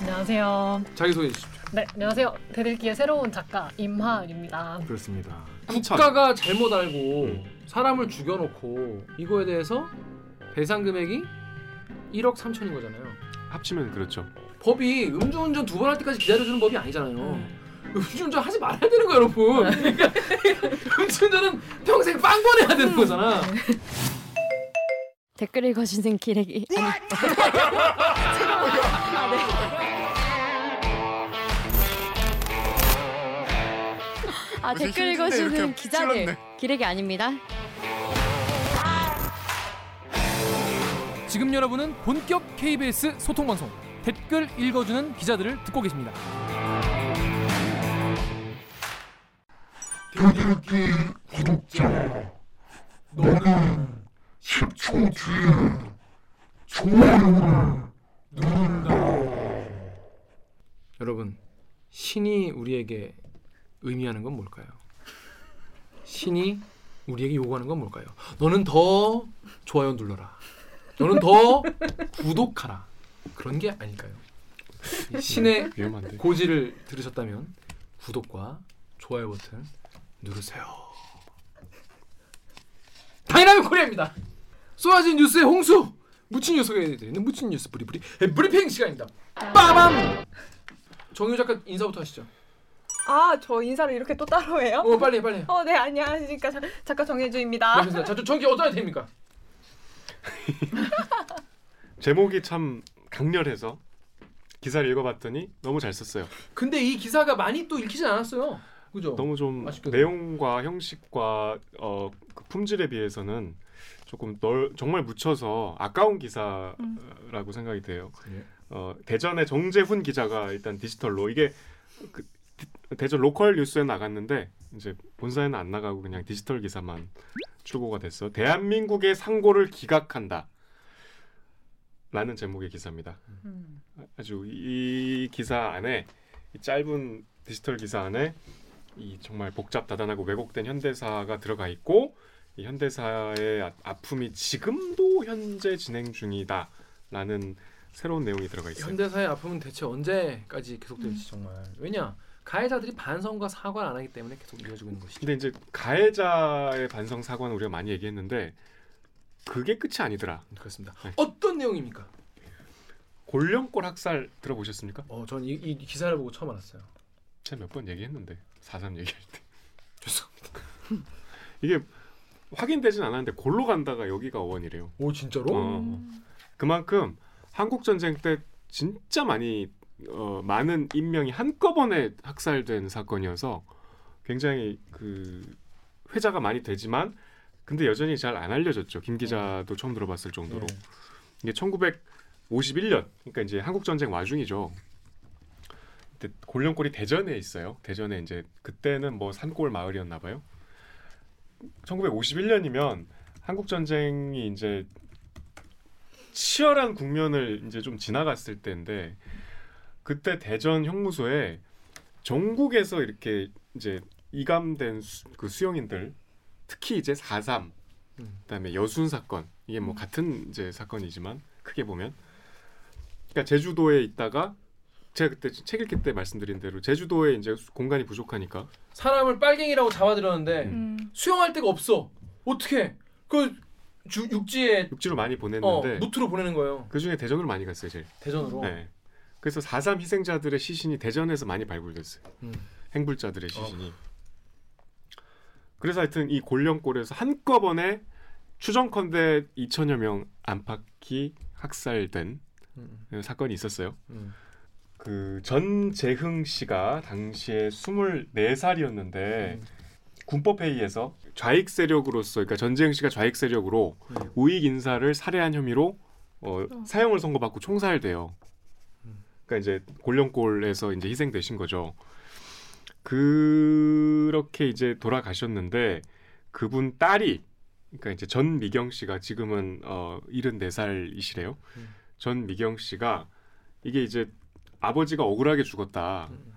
안녕하세요. 자기 소개 해 주십시오. 네, 안녕하세요. 대들기의 새로운 작가 임하은입니다. 그렇습니다. 한참. 국가가 잘못 알고 음. 사람을 죽여놓고 이거에 대해서 배상 금액이 1억 3천인 거잖아요. 합치면 그렇죠. 법이 음주운전 두 번 할 때까지 기다려주는 법이 아니잖아요. 음주운전 하지 말아야 되는 거야, 여러분. 그러니까 음주운전은 평생 빵번 해야 되는 거잖아. 댓글 읽어주는 기레기 아니 아무 슨 댓글 힘든데 읽어주는 기자들 찔렀네. 기레기 아닙니다 지금 여러분은 본격 KBS 소통 방송 댓글 읽어주는 기자들을 듣고 계십니다. 대들기 구독자 너는 10초 뒤에 좋아요를 누른다 여러분, 신이 우리에게 의미하는 건 뭘까요? 신이 우리에게 요구하는 건 뭘까요? 너는 더 좋아요 눌러라. 너는 더 구독하라. 그런 게 아닐까요? 이 신의. 고지를 들으셨다면 구독과 좋아요 버튼 누르세요. Dynamic Korea입니다. 쏟아진 뉴스의 홍수 묻힌 뉴스 소개해드리는 묻힌 뉴스 브리브리 브리핑 시간입니다. 빠밤. 정유 작가 인사부터 하시죠. 아, 저 인사를 이렇게 또 따로 해요? 어 빨리 해, 빨리. 해. 어, 네, 안녕하십니까. 자- 작가 정혜주입니다. 알겠습니다. 자, 저 저기 어떤 됩니까? 제목이 참 강렬해서 기사를 읽어봤더니 너무 잘 썼어요. 근데 이 기사가 많이 또 읽히지 않았어요. 그죠? 너무 좀 아쉽게도. 내용과 형식과 어, 그 품질에 비해서는 조금 널 정말 묻혀서 아까운 기사라고 생각이 돼요. 예. 어, 대전의 정재훈 기자가 일단 디지털로 이게 그, 디- 대전 로컬 뉴스에 나갔는데 이제 본사에는 안 나가고 그냥 디지털 기사만 출고가 됐어. 대한민국의 상고를 기각한다. 라는 제목의 기사입니다. 음. 아주 이 기사 안에 이 짧은 디지털 기사 안에 이 정말 복잡다단하고 왜곡된 현대사가 들어가 있고 이 현대사의 아, 아픔이 지금도 현재 진행 중이다라는 새로운 내용이 들어가 있어요. 현대사의 아픔은 대체 언제까지 계속될지 정말 왜냐 가해자들이 반성과 사과를 안 하기 때문에 계속 이어지고 있는 것이죠. 근데 이제 가해자의 반성 사과는 우리가 많이 얘기했는데 그게 끝이 아니더라. 그렇습니다. 네. 어떤 내용입니까? 골령골 학살 들어보셨습니까? 어, 전 이, 이 기사를 보고 처음 알았어요. 제가 몇 번 얘기했는데 4.3 얘기할 때 죄송합니다. 이게 확인되진 않았는데 골로 간다가 여기가 어원이래요. 오 진짜로? 어. 그만큼 한국 전쟁 때 진짜 많이 어, 많은 인명이 한꺼번에 학살된 사건이어서 굉장히 그 회자가 많이 되지만 근데 여전히 잘 안 알려졌죠. 김 기자도 처음 들어봤을 정도로 네. 이게 1951년 그러니까 이제 한국 전쟁 와중이죠. 그때 골령골이 대전에 있어요. 대전에 이제 그때는 뭐 산골 마을이었나 봐요. 1951년이면 한국 전쟁이 이제 치열한 국면을 이제 좀 지나갔을 때인데 그때 대전 형무소에 전국에서 이렇게 이제 이감된 수, 그 수용인들 특히 이제 4.3 음. 그다음에 여순 사건 이게 뭐 같은 이제 사건이지만 크게 보면 그러니까 제주도에 있다가 제가 그때 책 읽기 때 말씀드린 대로 제주도에 이제 공간이 부족하니까 사람을 빨갱이라고 잡아들였는데 음. 음. 수용할 데가 없어. 어떻게? 그 주, 육지에 육지로 많이 어, 보냈는데 무트로 보내는 거예요. 그 중에 대전으로 많이 갔어요 제일. 대전으로. 네. 그래서 4.3 희생자들의 시신이 대전에서 많이 발굴됐어요. 음. 행불자들의 시신이. 그래서 하여튼 이 골령골에서 한꺼번에 추정컨대 2천여 명 안팎이 학살된 음, 사건이 있었어요. 음. 그 전재흥 씨가 당시에 24살이었는데 음. 군법회의에서 좌익 세력으로서 그러니까 전재흥 씨가 좌익 세력으로 음. 우익 인사를 살해한 혐의로 어, 사형을 선고받고 총살돼요. 음. 그러니까 이제 골령골에서 이제 희생되신 거죠. 그렇게 이제 돌아가셨는데 그분 딸이 그러니까 이제 전 미경 씨가 지금은 어 74살이시래요. 음. 전 미경 씨가 이게 이제 아버지가 억울하게 죽었다. 음.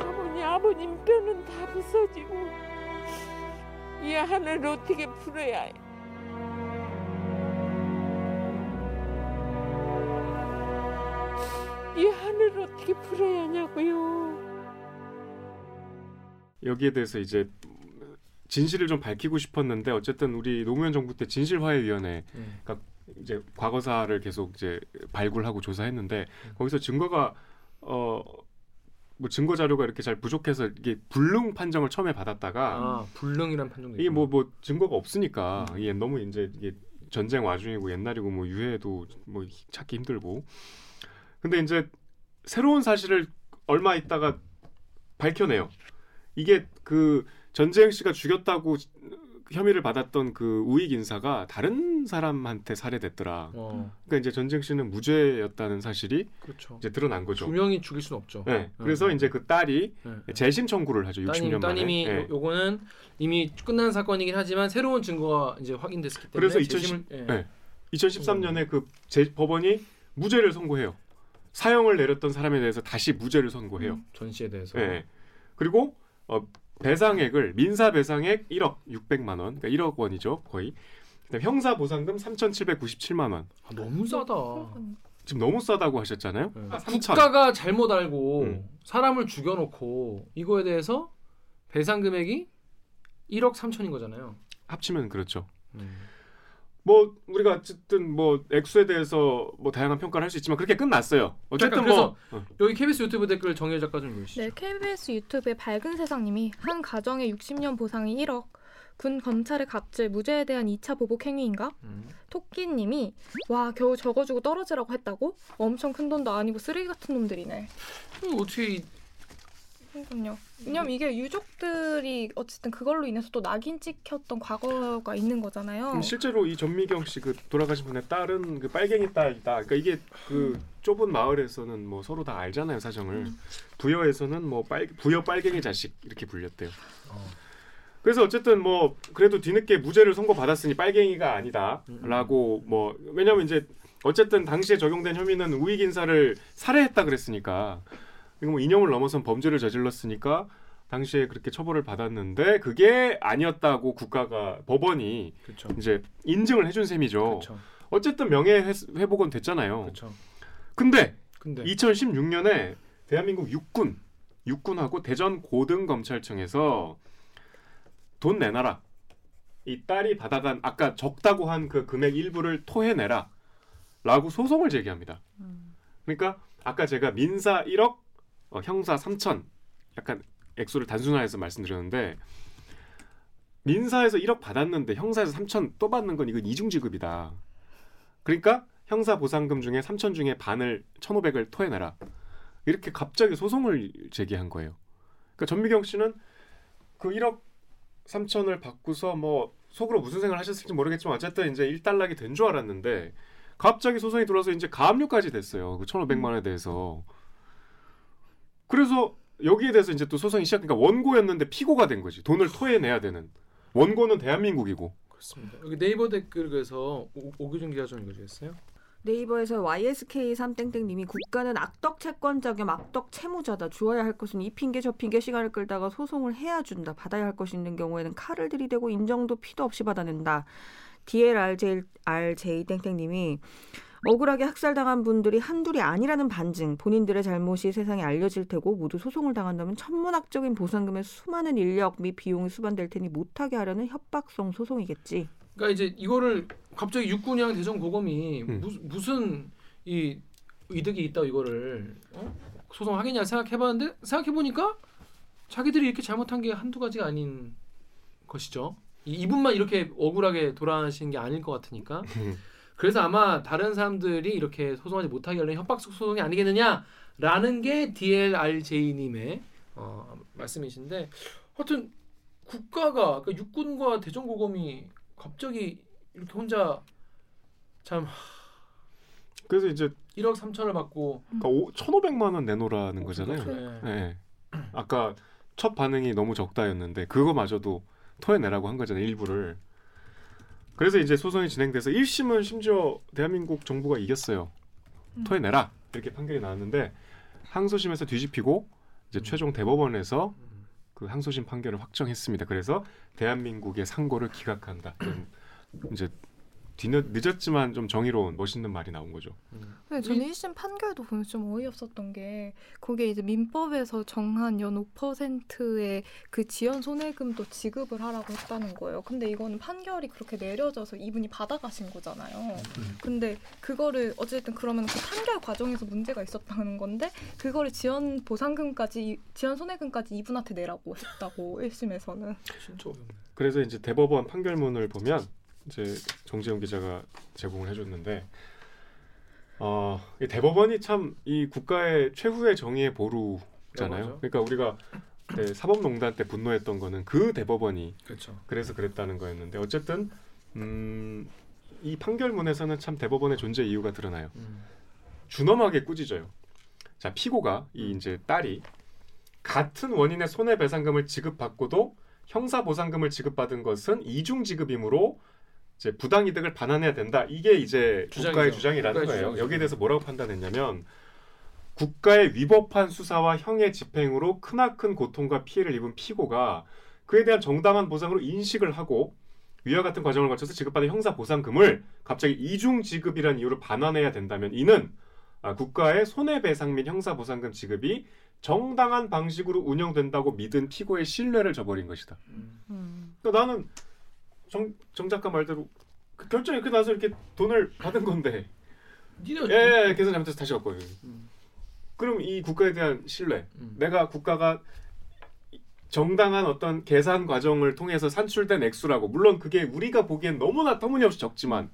아버님 아버님 뼈는 다 부서지고 이 한을 어떻게 풀어야 해? 이 하늘 어떻게 풀어야 하냐고요. 여기에 대해서 이제 진실을 좀 밝히고 싶었는데 어쨌든 우리 노무현 정부 때 진실화해위원회 음. 이제 과거사를 계속 이제 발굴하고 조사했는데 거기서 증거가 어 뭐 증거 자료가 이렇게 잘 부족해서 이게 불능 판정을 처음에 받았다가 아 불능이란 판정도 이게 뭐뭐 증거가 없으니까 이게 너무 이제 이게 전쟁 와중이고 옛날이고 뭐 유해도 뭐 찾기 힘들고 근데 이제 새로운 사실을 얼마 있다가 밝혀내요. 이게 그 전재영 씨가 죽였다고 혐의를 받았던 그 우익 인사가 다른 사람한테 살해됐더라. 어 그러니까 이제 전재영 씨는 무죄였다는 사실이 그렇죠. 이제 드러난 거죠. 두 명이 죽일 수는 없죠. 네. 그래서 음. 이제 그 딸이 네. 재심 청구를 하죠. 60년 따님, 만에. 따님이 네. 요- 요거는 이미 끝난 사건이긴 하지만 새로운 증거가 이제 확인됐기 때문에 그래서 재심을 2010 예. 네. 2013년에 그 제, 법원이 무죄를 선고해요. 사형을 내렸던 사람에 대해서 다시 무죄를 선고해요. 전 씨에 대해서 예. 그리고 어, 배상액을 민사 배상액 1억 600만 원, 그러니까 1억 원이죠, 거의. 그다음 형사 보상금 3,797만 원. 아, 너무 싸다. 지금 너무 싸다고 하셨잖아요. 예. 아, 3천. 국가가 잘못 알고 음. 사람을 죽여놓고 이거에 대해서 배상 금액이 1억 3천인 거잖아요. 합치면 그렇죠. 음. 뭐 우리가 어쨌든 뭐 액수에 대해서 뭐 다양한 평가를 할 수 있지만 그렇게 끝났어요. 어쨌든 잠깐, 뭐 어. 여기 KBS 유튜브 댓글 정혜 작가 좀 읽으시죠. 네, KBS 유튜브의 밝은 세상님이 한 가정의 60년 보상이 1억, 군 검찰의 갑질 무죄에 대한 2차 보복 행위인가? 음. 토끼님이 와 겨우 저거 주고 떨어지라고 했다고? 엄청 큰 돈도 아니고 쓰레기 같은 놈들이네. 음, 어떻게 이- 그러니까요. 왜냐면 이게 유족들이 어쨌든 그걸로 인해서 또 낙인 찍혔던 과거가 있는 거잖아요. 음, 실제로 이 전미경 씨 그 돌아가신 분의 딸은 그 빨갱이 딸이다. 그러니까 이게 그 좁은 마을에서는 뭐 서로 다 알잖아요 사정을. 부여에서는 뭐 빨, 부여 빨갱이 자식 이렇게 불렸대요. 어. 그래서 어쨌든 뭐 그래도 뒤늦게 무죄를 선고 받았으니 빨갱이가 아니다라고 뭐 왜냐면 이제 어쨌든 당시에 적용된 혐의는 우익 인사를 살해했다 그랬으니까 이거 뭐 이념을 넘어선 범죄를 저질렀으니까 당시에 그렇게 처벌을 받았는데 그게 아니었다고 국가가 법원이 그렇죠. 이제 인증을 해준 셈이죠. 그렇죠. 어쨌든 명예 회- 회복은 됐잖아요. 그렇죠. 근데 근데 2016년에 대한민국 육군 육군하고 대전 고등검찰청에서 돈 내놔라. 이 딸이 받아간 아까 적다고 한 그 금액 일부를 토해내라. 라고 소송을 제기합니다. 그러니까 아까 제가 민사 1억, 어, 형사 3천 약간 액수를 단순화해서 말씀드렸는데 민사에서 1억 받았는데 형사에서 3천 또 받는 건 이건 이중 지급이다. 그러니까 형사 보상금 중에 3천 중에 반을 1,500을 토해내라. 이렇게 갑자기 소송을 제기한 거예요. 그러니까 전미경 씨는 그 1억 3천을 받고서 뭐 속으로 무슨 생각을 하셨을지 모르겠지만 어쨌든 이제 일단락이 된 줄 알았는데 갑자기 소송이 들어서 이제 가압류까지 됐어요. 그 1,500만 원에 대해서. 그래서 여기에 대해서 이제 또 소송이 시작. 그러니까 원고였는데 피고가 된 거지. 돈을 토해내야 되는. 원고는 대한민국이고. 그렇습니다. 여기 네이버 댓글에서 오- 오규준 기자 좀 읽어주겠어요? 네이버에서 YSK 3땡땡님이 국가는 악덕 채권자 겸 악덕 채무자다. 주어야 할 것은 이 핑계 저 핑계 시간을 끌다가 소송을 해야 준다. 받아야 할 것이 있는 경우에는 칼을 들이대고 인정도 피도 없이 받아낸다. DLRJ RJ 땡땡님이 억울하게 학살당한 분들이 한둘이 아니라는 반증, 본인들의 잘못이 세상에 알려질 테고 모두 소송을 당한다면 천문학적인 보상금의 수많은 인력 및 비용이 수반될 테니 못하게 하려는 협박성 소송이겠지. 그러니까 이제 이거를 갑자기 육군이랑 대전 고검이 음. 무, 무슨 이 이득이 있다 이거를 어? 소송하겠냐 생각해봤는데 생각해보니까 자기들이 이렇게 잘못한 게 한두 가지가 아닌 것이죠. 이, 이분만 이렇게 억울하게 돌아가시는 게 아닐 것 같으니까. 그래서 아마 다른 사람들이 이렇게 소송하지 못하게 하려는 협박 소송이 아니겠느냐라는 게 DLRJ님의 어, 말씀이신데 하여튼 국가가 그러니까 육군과 대전고검이 갑자기 이렇게 혼자 참 그래서 이제 1억 3천을 받고 그러니까 오, 1,500만 원 내놓으라는 거잖아요. 네. 네. 아까 첫 반응이 너무 적다였는데 그거마저도 토해내라고 한 거잖아요 일부를. 그래서 이제 소송이 진행돼서 1심은 심지어 대한민국 정부가 이겼어요. 토해내라 이렇게 판결이 나왔는데 항소심에서 뒤집히고 이제 최종 대법원에서 그 항소심 판결을 확정했습니다. 그래서 대한민국의 상고를 기각한다. 이제 뒤늦 늦었지만 좀 정의로운 멋있는 말이 나온 거죠. 근데 저는 1심 판결도 보면 좀 어이없었던 게 거기에 이제 민법에서 정한 연 5%의 그 지연 손해금도 지급을 하라고 했다는 거예요. 근데 이거는 판결이 그렇게 내려져서 이분이 받아가신 거잖아요. 근데 그거를 어쨌든 그러면 그 판결 과정에서 문제가 있었다는 건데 그거를 지연 보상금까지 지연 손해금까지 이분한테 내라고 했다고 1심에서는. 진짜 어렵네. 그래서 이제 대법원 판결문을 보면 이제 정재영 기자가 제공을 해줬는데 어, 이 대법원이 참 이 국가의 최후의 정의의 보루잖아요. 맞아. 그러니까 우리가 네, 사법농단 때 분노했던 거는 그 대법원이 그렇죠. 그래서 그랬다는 거였는데 어쨌든 음, 이 판결문에서는 참 대법원의 존재 이유가 드러나요. 음. 준엄하게 꾸짖어요. 자 피고가 이 이제 딸이 같은 원인의 손해배상금을 지급받고도 형사보상금을 지급받은 것은 이중 지급이므로 이제 부당 이득을 반환해야 된다. 이게 이제 국가의 주장이죠. 주장이라는 국가의 거예요. 주장이죠. 여기에 대해서 뭐라고 판단했냐면 국가의 위법한 수사와 형의 집행으로 크나큰 고통과 피해를 입은 피고가 그에 대한 정당한 보상으로 인식을 하고 위와 같은 과정을 거쳐서 지급받은 형사 보상금을 갑자기 이중 지급이라는 이유로 반환해야 된다면 이는 아, 국가의 손해배상 및 형사 보상금 지급이 정당한 방식으로 운영된다고 믿은 피고의 신뢰를 저버린 것이다. 음. 그러니까 나는 정, 정 작가 말대로 그 결정이 그 나서 이렇게 돈을 받은 건데 니네 예, 예 계산 잘못해서 다시 갚고요. 음. 그럼 이 국가에 대한 신뢰, 음. 내가 국가가 정당한 어떤 계산 과정을 통해서 산출된 액수라고 물론 그게 우리가 보기엔 너무나 터무니없이 적지만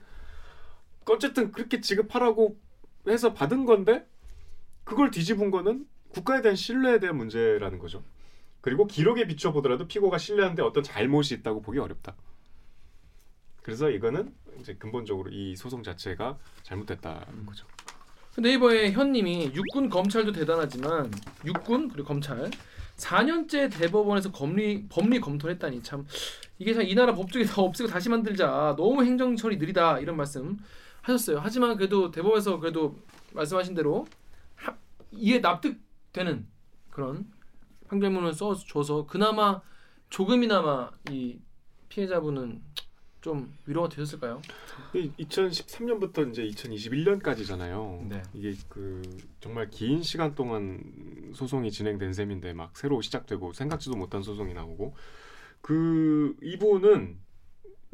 어쨌든 그렇게 지급하라고 해서 받은 건데 그걸 뒤집은 거는 국가에 대한 신뢰에 대한 문제라는 거죠. 그리고 기록에 비춰 보더라도 피고가 신뢰하는데 어떤 잘못이 있다고 보기 어렵다. 그래서 이거는 이제 근본적으로 이 소송 자체가 잘못됐다는 거죠. 네이버의 현님이 육군 검찰도 대단하지만 육군 그리고 검찰 4년째 대법원에서 법리 법리 검토를 했다니 참 이게 참 이 나라 법조계 다 없애고 다시 만들자 너무 행정 처리 느리다 이런 말씀 하셨어요. 하지만 그래도 대법원에서 그래도 말씀하신 대로 하, 이해 납득되는 그런 판결문을 써줘서 그나마 조금이나마 이 피해자분은 좀 위로가 되셨을까요? 2013년부터 이제 2021년까지잖아요. 네. 이게 그 정말 긴 시간 동안 소송이 진행된 셈인데 막 새로 시작되고 생각지도 못한 소송이 나오고 그 이분은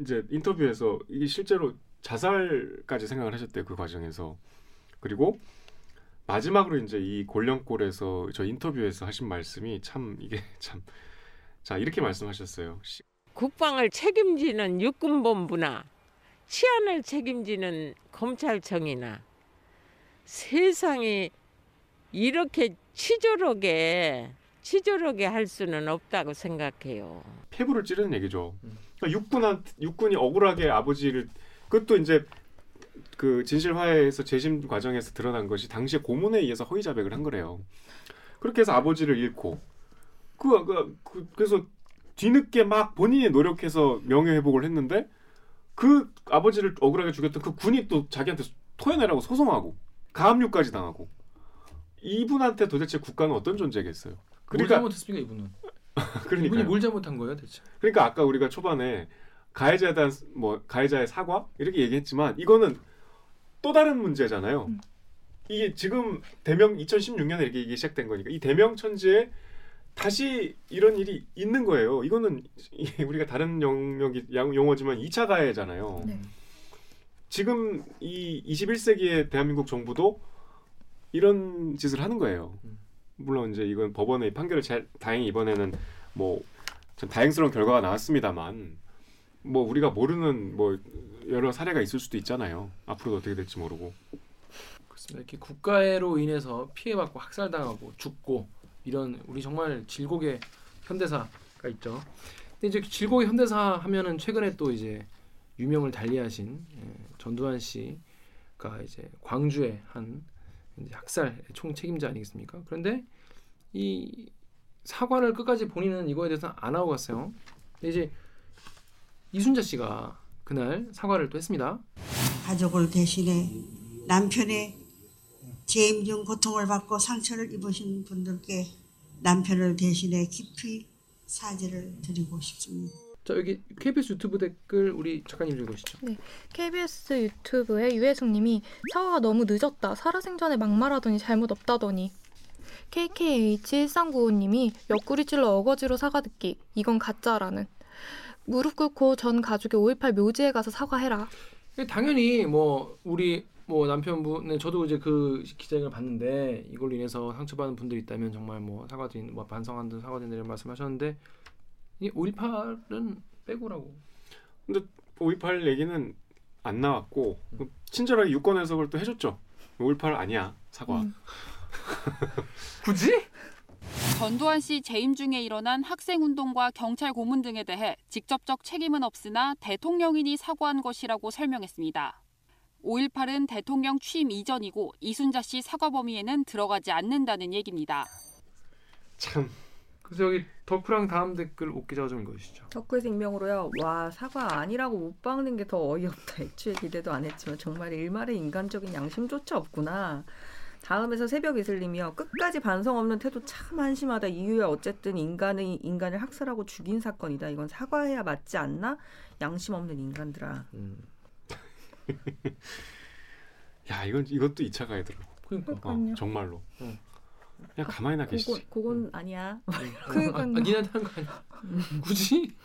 이제 인터뷰에서 이게 실제로 자살까지 생각을 하셨대요 그 과정에서 그리고 마지막으로 이제 이 골령골에서 저 인터뷰에서 하신 말씀이 참 이게 참 자 이렇게 말씀하셨어요. 시- 국방을 책임지는 육군본부나 치안을 책임지는 검찰청이나 세상이 이렇게 치졸하게 치졸하게 할 수는 없다고 생각해요. 폐부를 찌르는 얘기죠. 음. 그러니까 육군한 육군이 억울하게 아버지를 그것도 이제 그 진실 화해에서 재심 과정에서 드러난 것이 당시에 고문에 의해서 허위 자백을 한 거래요. 그렇게 해서 아버지를 잃고 그, 그, 그 그래서 뒤늦게 막 본인이 노력해서 명예 회복을 했는데 그 아버지를 억울하게 죽였던 그 군이 또 자기한테 토해내라고 소송하고 가압류까지 당하고 이분한테 도대체 국가는 어떤 존재겠어요? 뭘 그러니까 잘못했습니까 이분은? 이분이 그러니까 뭘 잘못한 거예요 대체? 그러니까 아까 우리가 초반에 가해자에 대한 뭐 가해자의 사과 이렇게 얘기했지만 이거는 또 다른 문제잖아요. 음. 이게 지금 대명 2016년에 이렇게 이게 시작된 거니까 이 대명 천지에 다시 이런 일이 있는 거예요. 이거는 이- 우리가 다른 영역이 양- 용어지만 2차 가해잖아요. 네. 지금 이 21세기의 대한민국 정부도 이런 짓을 하는 거예요. 음. 물론 이제 이건 법원의 판결을 잘 다행히 이번에는 뭐좀 다행스러운 결과가 나왔습니다만 뭐 우리가 모르는 뭐 여러 사례가 있을 수도 있잖아요. 앞으로도 어떻게 될지 모르고. 그렇습니다. 이렇게 국가로 인해서 피해받고 학살당하고 죽고 이런 우리 정말 질곡의 현대사가 있죠. 근데 이제 질곡의 현대사 하면은 최근에 또 이제 유명을 달리하신 예, 전두환 씨가 이제 광주의 한 학살 총 책임자 아니겠습니까? 그런데 이 사과를 끝까지 본인은 이거에 대해서 안 하고 갔어요. 근데 이제 이순자 씨가 그날 사과를 또 했습니다. 가족을 대신해 남편의 재임 중 고통을 받고 상처를 입으신 분들께 남편을 대신해 깊이 사죄를 드리고 싶습니다. 자 여기 KBS 유튜브 댓글 우리 작가님 읽으시죠. KBS 유튜브의 유혜숙님이 사과가 너무 늦었다. 살아생전에 막말하더니 잘못 없다더니. KKH1395님이 옆구리 찔러 어거지로 사과 듣기. 이건 가짜라는. 무릎 꿇고 전 가족의 5.18 묘지에 가서 사과해라. 당연히 뭐 우리 뭐 남편분은 저도 이제 그 기자회견을 봤는데 이걸로 인해서 상처받은 분들이 있다면 정말 뭐 사과드린 뭐 반성한다 사과드린다는 말씀하셨는데 이 5.18은 빼고라고. 5.18 얘기는 안 나왔고 그 친절하게 유권 해석을 또 해줬죠. 5.18 아니야 사과. 음. 굳이? 전두환 씨 재임 중에 일어난 학생 운동과 경찰 고문 등에 대해 직접적 책임은 없으나 대통령인이 사과한 것이라고 설명했습니다. 5.18은 대통령 취임 이전이고 이순자 씨 사과 범위에는 들어가지 않는다는 얘기입니다. 참 그래서 여기 덕후랑 다음 댓글 옥 기자가 좀 읽으시죠. 덕후의 생명으로요. 와 사과 아니라고 못 박는 게 더 어이없다. 애초에 기대도 안 했지만 정말 일말의 인간적인 양심조차 없구나. 다음에서 새벽 이슬님이요. 끝까지 반성 없는 태도 참 한심하다. 이유야 어쨌든 인간의 인간을 학살하고 죽인 사건이다. 이건 사과해야 맞지 않나? 양심 없는 인간들아. 음. 야 이건 이것도 2차 가야더라고. 그러니까. 어. 정말로. 어. 그냥 가만히나 계시지. 그건, 그건 아니야. 아, 그러니까요. 아, 니네한테 하는 거 아니야? 굳이?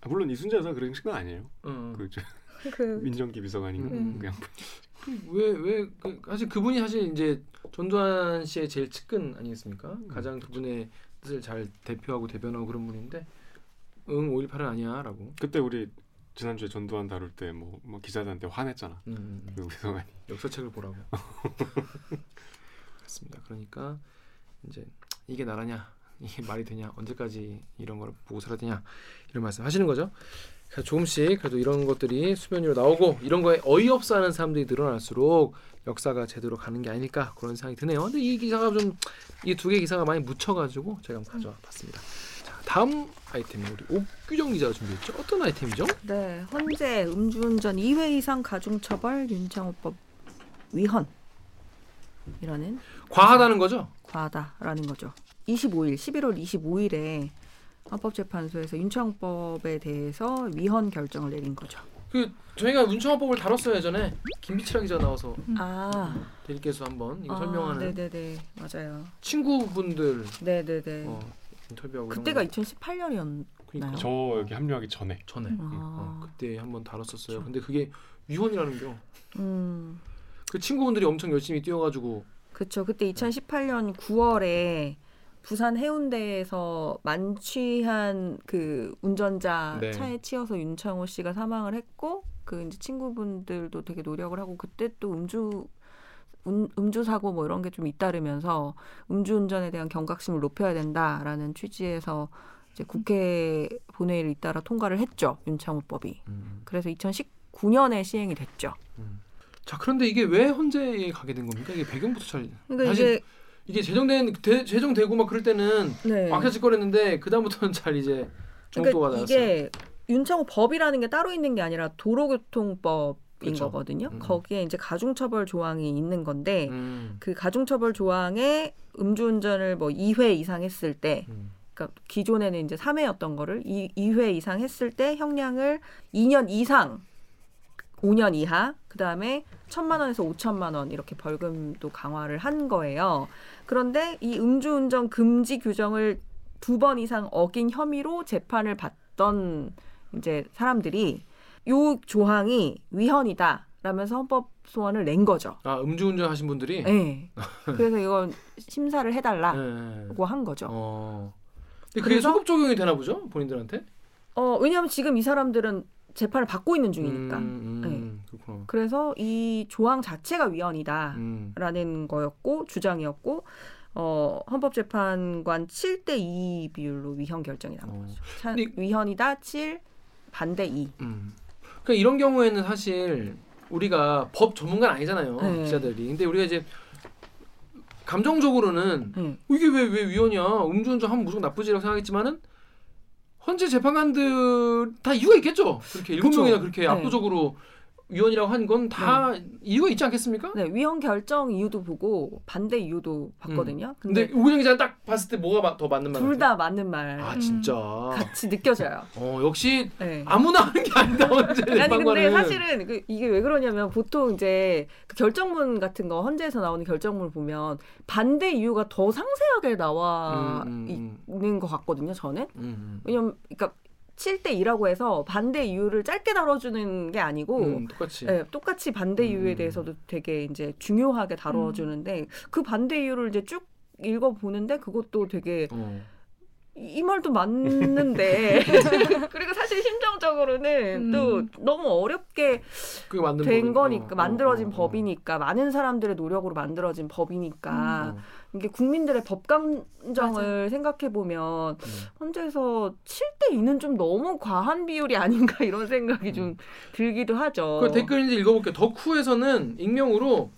아, 물론 이순자 여사 그런 건 아니에요. 어. 그 저, 그 민정기 비서관인가 음. 그냥 왜왜 그, 사실 그분이 사실 이제 전두환 씨의 제일 측근 아니겠습니까? 음. 가장 그분의 뜻을 잘 대표하고 대변하고 그런 분인데 응 5.18은 아니야라고. 그때 우리 지난주에 전두환 다룰 때뭐 뭐 기자들한테 화냈잖아. 음. 그 비서관이. 역사책을 보라고. 그렇습니다. 그러니까 이제 이게 나라냐 이게 말이 되냐 언제까지 이런 걸 보고 살아야 되냐 이런 말씀 하시는 거죠. 그래서 조금씩 그래도 이런 것들이 수면 위로 나오고 이런 거에 어이없어 하는 사람들이 늘어날수록 역사가 제대로 가는 게 아닐까 그런 생각이 드네요. 근데 이 기사가 좀 이 두 개 기사가 많이 묻혀가지고 제가 한번 가져와 봤습니다. 자 다음 아이템 우리 옥규정 기자가 준비했죠. 어떤 아이템이죠? 네, 헌재 음주운전 2회 이상 가중처벌 윤창호법 위헌 이라는 과하다는 거죠? 과하다라는 거죠. 25일 11월 25일에 헌법재판소에서 윤창호법에 대해서 위헌 결정을 내린 거죠. 그 저희가 문청화법을 다뤘어요 예전에 김비치라 기자 나와서 아, 대리께서 한번 이거 아, 설명하는 네네네 맞아요. 친구분들 네네네. 어, 인터뷰하고 그때가 이런 거. 2018년이었나요? 그러니까 저 여기 합류하기 전에. 전에 아. 어, 그때 한번 다뤘었어요. 근데 그게 위헌이라는 겨. 음, 그 친구분들이 엄청 열심히 뛰어가지고 그렇죠. 그때 2018년 9월에 부산 해운대에서 만취한 그 운전자 네. 차에 치여서 윤창호 씨가 사망을 했고 그 이제 친구분들도 되게 노력을 하고 그때 또 음주 음, 음주 사고 뭐 이런 게 좀 잇따르면서 음주운전에 대한 경각심을 높여야 된다라는 취지에서 이제 국회 본회의를 잇따라 통과를 했죠 윤창호법이. 음. 그래서 2019년에 시행이 됐죠. 자 그런데 이게 왜 헌재에 가게 된 겁니까? 이게 배경부터 잘 그러니까 사실 이게 이게 제정된 대, 제정되고 막 그럴 때는 네. 막혀질거렸는데 그 다음부터는 잘 이제 정도가 그러니까 나왔어요. 이게 윤창호 법이라는 게 따로 있는 게 아니라 도로교통법인 그렇죠. 거거든요. 음. 거기에 이제 가중처벌 조항이 있는 건데 음. 그 가중처벌 조항에 음주운전을 뭐 2회 이상 했을 때 음. 그러니까 기존에는 이제 3회였던 거를 2, 2회 이상 했을 때 형량을 2년 이상 5년 이하 그 다음에 천만 원에서 5천만 원 이렇게 벌금도 강화를 한 거예요. 그런데 이 음주운전 금지 규정을 두 번 이상 어긴 혐의로 재판을 받던 이제 사람들이 요 조항이 위헌이다. 라면서 헌법 소원을 낸 거죠. 아 음주운전 하신 분들이 네. 그래서 이건 심사를 해달라고 네. 한 거죠. 어. 근데 그게 그래서- 소급 적용이 되나 보죠 본인들한테? 어, 왜냐하면 지금 이 사람들은 재판을 받고 있는 중이니까. 음, 네. 음, 그렇구나. 그래서 이 조항 자체가 위헌이다라는 음. 거였고 주장이었고 어, 헌법재판관 7대 2 비율로 위헌 결정이 난 거죠. 차, 근데- 위헌이다 7 반대 2. 음. 그러니까 이런 경우에는 사실 우리가 법 전문가는 아니잖아요 네. 기자들이. 근데 우리가 이제 감정적으로는 네. 어, 이게 왜 왜 위헌이야? 음주운전 하면 무조건 나쁘지라고 생각했지만은 헌재 재판관들 다 이유가 있겠죠. 그렇게 일곱. 명이나 그렇게 네. 압도적으로 위원이라고 한 건 다 이유가 있지 않겠습니까? 네, 위헌 결정 이유도 보고 반대 이유도 봤거든요. 근데 우경 기자 딱 봤을 때 뭐가 마- 더 맞는 말? 둘 다 맞는 말 아 진짜. 같이 느껴져요. 어 역시 네. 아무나 하는 게 아니다 언제 아니 근데. 사실은 그 이게 왜 그러냐면 보통 이제 그 결정문 같은 거 헌재에서 나오는 결정문을 보면 반대 이유가 더 상세하게 나와 음, 음, 있는 것 같거든요. 저는 음, 왜냐면 그러니까 7대 2라고 해서 반대 이유를 짧게 다뤄주는 게 아니고 음, 똑같이. 네, 똑같이 반대 이유에 대해서도 되게 이제 중요하게 다뤄주는데 그 반대 이유를 이제 쭉 읽어 보는데 그것도 되게 어. 이, 이 말도 맞는데 그리고 사실 심정적으로는 또 너무 어렵게 된 법이니까. 거니까 만들어진 어, 어, 어. 법이니까 많은 사람들의 노력으로 만들어진 법이니까 음. 이게 국민들의 법 감정을 생각해 보면 음. 헌재에서 7대 2는 좀 너무 과한 비율이 아닌가 이런 생각이 좀 들기도 하죠. 그 댓글 이제 읽어볼게요. 덕후에서는 익명으로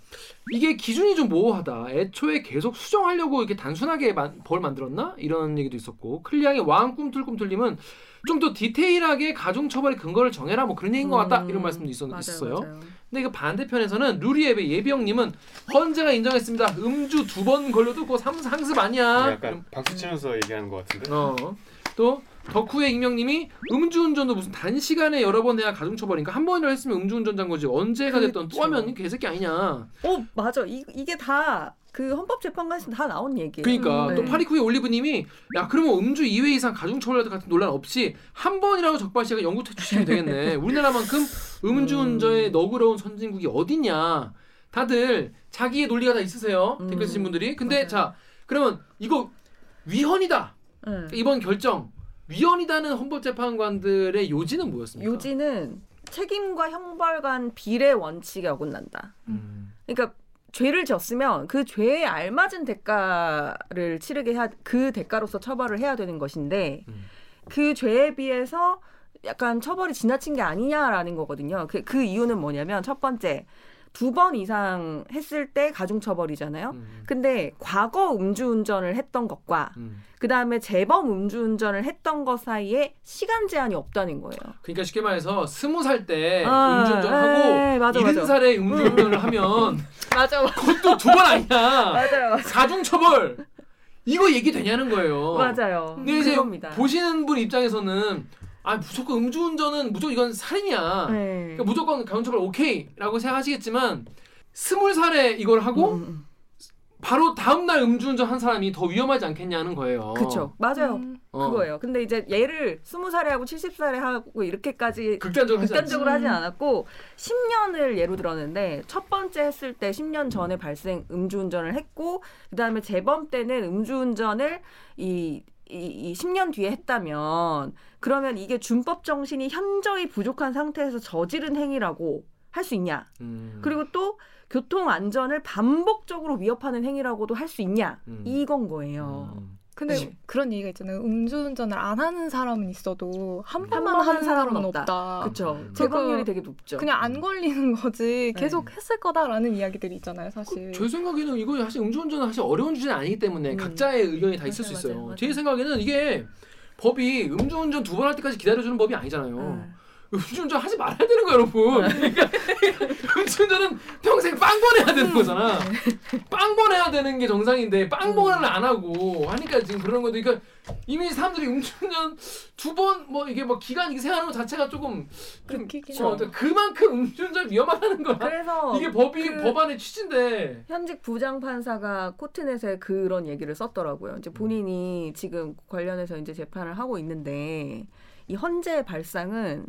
이게 기준이 좀 모호하다. 애초에 계속 수정하려고 이렇게 단순하게 만- 벌 만들었나? 이런 얘기도 있었고 클리앙의 왕 꿈틀꿈틀님은 좀 더 디테일하게 가중 처벌의 근거를 정해라 뭐 그런 얘기인 것 같다 이런 말씀도 있었, 음, 맞아요, 있었어요. 맞아요. 근데 이거 반대편에서는 루리앱의 예비형님은 헌재가 인정했습니다. 음주 두 번 걸려도 그거 삼- 상습 아니야. 약간 박수 치면서 얘기하는 것 같은데. 어. 또 덕후의 익명님이 음주운전도 무슨 단시간에 여러 번 해야 가중처벌인가 한 번이라 했으면 음주운전자인 거지 언제가 됐던 또 하면 개새끼 아니냐 어 맞아 이, 이게 다 그 헌법재판관에서 다 나온 얘기예요. 그러니까 음, 또 네. 파리쿠의 올리브님이 야 그러면 음주 2회 이상 가중처벌 같은 논란 없이 한 번이라도 적발시가 영구 퇴출시키면 되겠네 우리나라만큼 음주운전에 너그러운 선진국이 어딨냐 다들 자기의 논리가 다 있으세요 음. 댓글 쓰신 분들이 근데 자 그러면 이거 위헌이다 음. 이번 결정 위헌이다는 헌법재판관들의 요지는 뭐였습니까? 요지는 책임과 형벌 간 비례 원칙에 어긋난다. 음. 그러니까 죄를 졌으면 그 죄에 알맞은 대가를 치르게 해야 그 대가로서 처벌을 해야 되는 것인데 음. 그 죄에 비해서 약간 처벌이 지나친 게 아니냐라는 거거든요. 그, 그 이유는 뭐냐면 첫 번째 두 번 이상 했을 때 가중 처벌이잖아요. 음. 근데 과거 음주운전을 했던 것과 그 다음에 재범 음주운전을 했던 것 사이에 시간 제한이 없다는 거예요. 그러니까 쉽게 말해서 스무 살때 아, 음주운전 하고 에이, 맞아, 이른 맞아. 살에 음주운전을 하면 맞아. 그것도 두 번 아니야. 맞아요. 맞아요. 가중처벌 이거 얘기 되냐는 거예요. 맞아요. 근데 이제 그겁니다. 보시는 분 입장에서는 아 무조건 음주운전은 무조건 이건 살인이야. 네. 그러니까 무조건 가중처벌 오케이라고 생각하시겠지만 스물 살에 이걸 하고 음, 바로 다음 날 음주운전 한 사람이 더 위험하지 않겠냐는 거예요. 그쵸. 맞아요. 어. 그거예요. 근데 이제 얘를 스무 살에 하고 칠십 살에 하고 이렇게까지 극단적으로 하지 극단적으로. 하진 않았고 10년을 예로 들었는데 첫 번째 했을 때 10년 전에 발생 음주운전을 했고 그다음에 재범 때는 음주운전을 이 이, 이 10년 뒤에 했다면 그러면 이게 준법 정신이 현저히 부족한 상태에서 저지른 행위라고 할 수 있냐? 음. 그리고 또 교통 안전을 반복적으로 위협하는 행위라고도 할 수 있냐? 음. 이건 거예요. 근데 네. 그런 얘기가 있잖아요. 음주운전을 안 하는 사람은 있어도 한한 번만 번 하는 사람은 없다. 그렇죠. 음. 재범률이 그거 되게 높죠. 그냥 안 걸리는 거지 계속 했을 거다라는 이야기들이 있잖아요, 사실. 제 생각에는 이거 사실 음주운전은 사실 어려운 주제는 아니기 때문에 각자의 의견이 다 있을 수 있어요. 음. 맞아요, 제 생각에는 이게 법이 음주운전 두 번 할 때까지 기다려주는 법이 아니잖아요. 네. 음주운전 하지 말아야 되는 거야, 여러분. 그러니까 음주운전은 평생 빵번 해야 되는 거잖아. 빵번 해야 되는 게 정상인데 빵번을 안 하고 하니까 지금 그러는 건데, 그러니까 이미 사람들이 음주운전 두 번 뭐 이게 뭐 기간 이게 생각하는 것 자체가 조금 좀 어, 그만큼 음주운전 위험하다는 거야. 그래서 이게 법이 그- 법안의 취지인데. 현직 부장 판사가 코트넷에 그런 얘기를 썼더라고요. 이제 본인이 지금 관련해서 이제 재판을 하고 있는데 이 헌재 발상은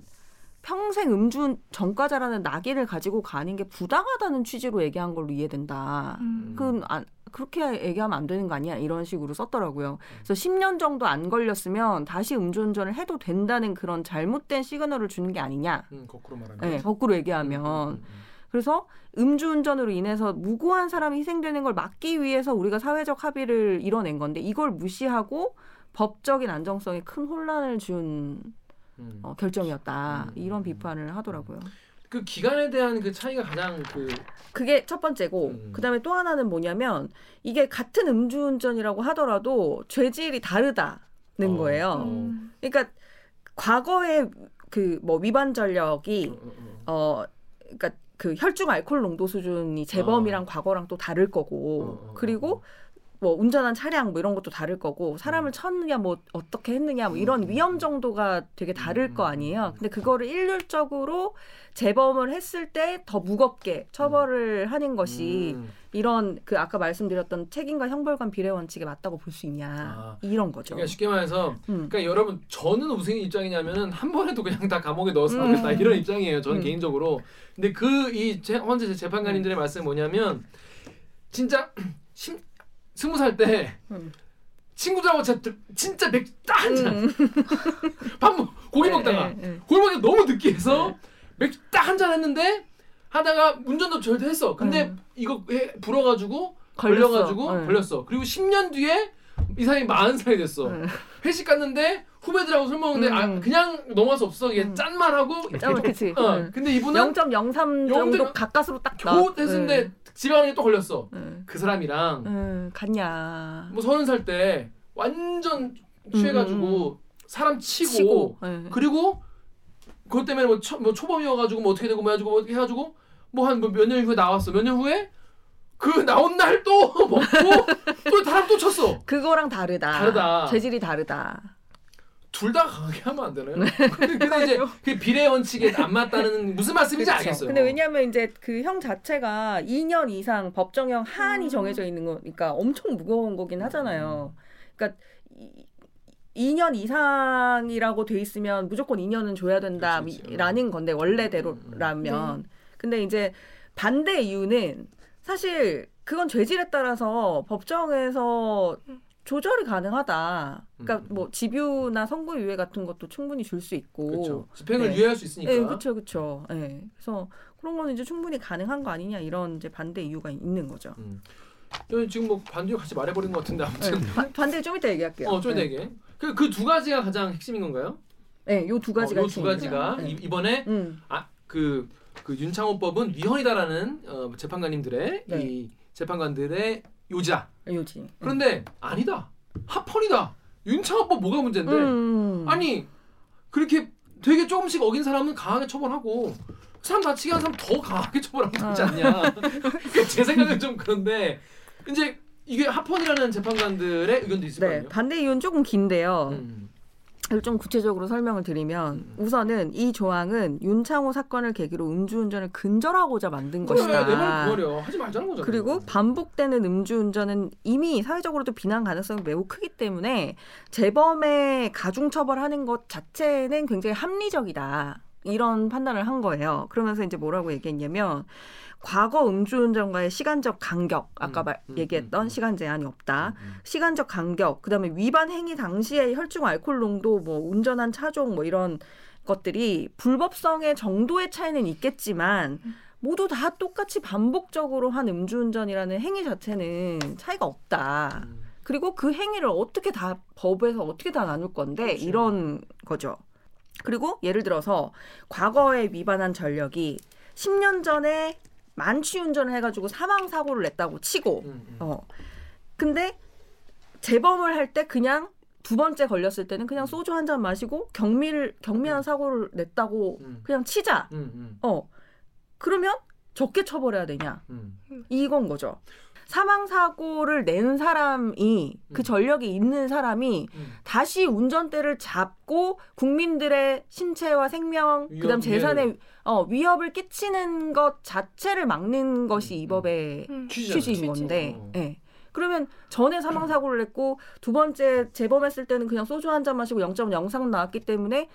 평생 음주 전과자라는 낙인을 가지고 가는 게 부당하다는 취지로 얘기한 걸로 이해된다. 음. 그건 안, 그렇게 얘기하면 안 되는 거 아니야? 이런 식으로 썼더라고요. 그래서 10년 정도 안 걸렸으면 다시 음주운전을 해도 된다는 그런 잘못된 시그널을 주는 게 아니냐? 음, 거꾸로 말하면. 네, 거꾸로 얘기하면. 그래서 음주운전으로 인해서 무고한 사람이 희생되는 걸 막기 위해서 우리가 사회적 합의를 이뤄낸 건데 이걸 무시하고 법적인 안정성에 큰 혼란을 준 음. 어, 결정이었다. 이런 비판을 하더라고요. 그 기간에 대한 그 차이가 가장 그 그게 첫 번째고 그다음에 또 하나는 뭐냐면 이게 같은 음주운전이라고 하더라도 죄질이 다르다는 거예요. 그러니까 과거에 그 뭐 위반 전력이 어 그러니까 그 혈중 알코올 농도 수준이 재범이랑 과거랑 또 다를 거고 어, 어, 그리고 뭐 운전한 차량 뭐 이런 것도 다를 거고 사람을 쳤느냐 뭐 어떻게 했느냐 뭐 이런 위험 정도가 되게 다를 거 아니에요. 근데 그거를 일률적으로 재범을 했을 때 더 무겁게 처벌을 하는 것이 음. 이런 그 아까 말씀드렸던 책임과 형벌관 비례 원칙에 맞다고 볼 수 있냐 아. 이런 거죠. 그러니까 쉽게 말해서 음. 그러니까 여러분 저는 무슨 입장이냐면은 한 번에도 그냥 다 감옥에 넣어서 음. 하겠다 이런 입장이에요. 저는 음. 개인적으로. 근데 그이 헌재 재판관님들의 말씀이 뭐냐면 진짜 심, 스무 살때 음. 친구들하고 진짜, 진짜 맥주 딱 한 잔. 밥 먹, 고기 네, 먹다가 네, 네. 고기 먹다 너무 느끼해서 맥주 딱 한 잔 했는데 하다가 운전도 절대 했어. 근데 이거 해, 불어가지고 음. 걸렸어. 걸려가지고 네. 걸렸어. 그리고 10년 뒤에 이 사람이 40살이 됐어. 회식 갔는데 후배들하고 술 먹는데 아, 음. 그냥 넘어갈 수 없어. 이게 짠만 하고. 짠, 그치. 어, 음. 근데 이분은 0.03 정도 가까스로 딱 나. 겨우 했는데 집에 가니 또 걸렸어. 음. 그 사람이랑 음, 갔냐. 뭐 서른 살 때 완전 취해가지고 사람 치고, 치고, 예. 그리고 그것 때문에 뭐, 초, 뭐 초범이어가지고 뭐 어떻게 되고 뭐 해가지고 뭐 해가지고 뭐 한 몇 년 후에 나왔어. 몇 년 후에 그 나온 날 또 먹고 또 사람 또 쳤어. 그거랑 다르다. 다르다. 재질이 다르다. 둘 다 강하게 하면 안 되나요? 근데, 근데 이제 그 비례 원칙에 안 맞다는 무슨 말씀인지 그쵸. 알겠어요. 근데 왜냐하면 이제 그 형 자체가 2년 이상 법정형 하한이 음. 정해져 있는 거니까 엄청 무거운 거긴 하잖아요. 그러니까 이- 2년 이상이라고 돼 있으면 무조건 2년은 줘야 된다라는 건데 음, 원래대로라면. 근데 이제 반대 이유는 사실 그건 죄질에 따라서 법정에서 조절이 가능하다. 그러니까 뭐 집유나 선고 유예 같은 것도 충분히 줄 수 있고. 그쵸. 집행을 유예할 수 있으니까. 네, 그렇죠, 그렇죠. 네. 그래서 그런 거는 이제 충분히 가능한 거 아니냐 이런 이제 반대 이유가 있는 거죠. 저희 지금 뭐 반대로 같이 말해버린 것 같은데 아무튼. 네, 바- 반대 좀 이따 얘기할게요. 어, 좀 네. 되게. 그그 두 가지가 가장 핵심인 건가요? 네, 요 두 가지가 어, 요두 가지가. 네. 이- 이번에 음. 아그 그 윤창호법은 위헌이다라는 어, 재판관님들의 네. 이 재판관들의 요지다. 요지. 그런데 아니다. 합헌이다. 윤창호법 뭐가 문제인데? 음. 아니 그렇게 되게 조금씩 어긴 사람은 강하게 처벌하고 사람 다치게 한 사람 더 강하게 처벌하면 되지 아. 않냐? 제 생각은 좀 그런데 이제 이게 합헌이라는 재판관들의 의견도 있을 거 네, 아니에요? 반대 이유는 조금 긴데요. 음. 좀 구체적으로 설명을 드리면 우선은 이 조항은 윤창호 사건을 계기로 음주운전을 근절하고자 만든 그래, 것이다. 그리고 반복되는 음주운전은 이미 사회적으로도 비난 가능성이 매우 크기 때문에 재범에 가중 처벌하는 것 자체는 굉장히 합리적이다. 이런 판단을 한 거예요. 그러면서 이제 뭐라고 얘기했냐면 과거 음주운전과의 시간적 간격 아까 말, 얘기했던 시간 제한이 없다. 시간적 간격 그다음에 위반 행위 당시의 혈중 알코올 농도 뭐 운전한 차종 뭐 이런 것들이 불법성의 정도의 차이는 있겠지만 모두 다 똑같이 반복적으로 한 음주운전이라는 행위 자체는 차이가 없다. 그리고 그 행위를 어떻게 다 법에서 어떻게 다 나눌 건데 이런 거죠. 그리고 예를 들어서 과거에 위반한 전력이 10년 전에 만취 운전을 해가지고 사망 사고를 냈다고 치고, 어, 근데 재범을 할 때 그냥 두 번째 걸렸을 때는 그냥 소주 한 잔 마시고 경미를 경미한 사고를 냈다고 그냥 치자. 음, 음, 어, 그러면 적게 처벌해야 되냐? 음. 이건 거죠. 사망 사고를 낸 사람이 음. 그 전력이 있는 사람이 다시 운전대를 잡고 국민들의 신체와 생명 위협, 그다음 재산에 위해를. 어, 위협을 끼치는 것 자체를 막는 것이 이 법의 취지잖아요. 취지인 취지. 건데. 어. 예. 그러면 전에 사망 사고를 냈고 두 번째 재범했을 때는 그냥 소주 한 잔 마시고 0.03 나왔기 때문에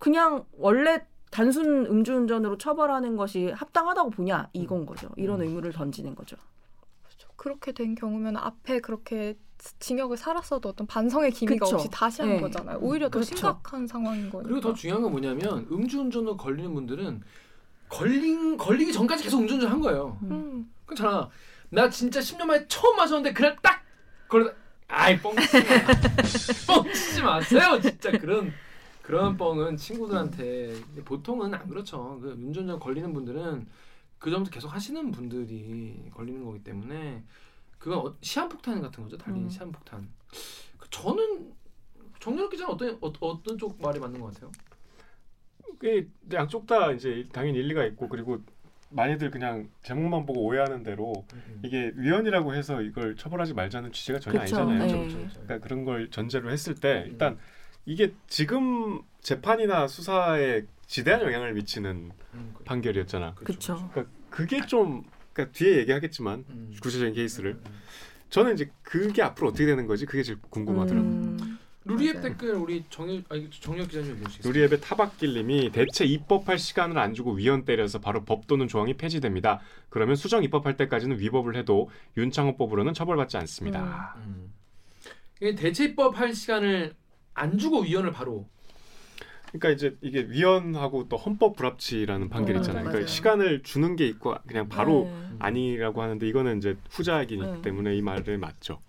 그냥 원래 단순 음주운전으로 처벌하는 것이 합당하다고 보냐 이건 거죠. 이런 의무를 던지는 거죠. 그렇게 된 경우면 앞에 그렇게 징역을 살았어도 어떤 반성의 기미가 그쵸. 없이 다시 하는 네. 거잖아요. 오히려 더 그렇죠. 심각한 상황인 거니까. 그리고 더 중요한 건 뭐냐면 음주운전으로 걸리는 분들은 걸린 걸리기 전까지 계속 음주운전 한 거예요. 음. 그렇잖아. 나 진짜 10년 만에 처음 마셨는데 그날 딱 걸려. 아이 뻥치지 마. 뻥치지 마세요. 진짜 그런 그런 뻥은 친구들한테 보통은 안 그렇죠. 그 음주운전 걸리는 분들은 그 점부터 계속 하시는 분들이 걸리는 거기 때문에 그건 어- 시한폭탄 같은 거죠. 달리는 음. 시한폭탄. 그 저는 정렬 기자는 어떤 어, 어떤 쪽 말이 맞는 것 같아요? 그 양쪽 다 이제 당연히 일리가 있고 그리고 많이들 그냥 제목만 보고 오해하는 대로 이게 위헌이라고 해서 이걸 처벌하지 말자는 취지가 전혀 그쵸. 아니잖아요. 네. 그쵸, 그쵸, 그러니까 그런 걸 전제로 했을 때 일단 이게 지금 재판이나 수사에 지대한 영향을 미치는 판결이었잖아. 그쵸. 그러니까 그게 좀 그러니까 뒤에 얘기하겠지만 구체적인 케이스를 저는 이제 그게 앞으로 어떻게 되는 거지 그게 제일 궁금하더라고요. 음. 루리앱 댓글 우리 정유 아니 정유 기자님 읽으시겠어요? 누리앱의 타박길님이 대체 입법할 시간을 안 주고 위헌 때려서 바로 법 또는 조항이 폐지됩니다. 그러면 수정 입법할 때까지는 위법을 해도 윤창호법으로는 처벌받지 않습니다. 음. 이게 대체 입법 할 시간을 안 주고 위헌을 바로 그러니까 이제 이게 위헌하고 또 헌법 불합치라는 판결이 어, 있잖아요. 맞아요. 그러니까 시간을 주는 게 있고 그냥 바로 네. 아니라고 하는데 이거는 이제 후자이기 네. 때문에 이 말에 맞죠.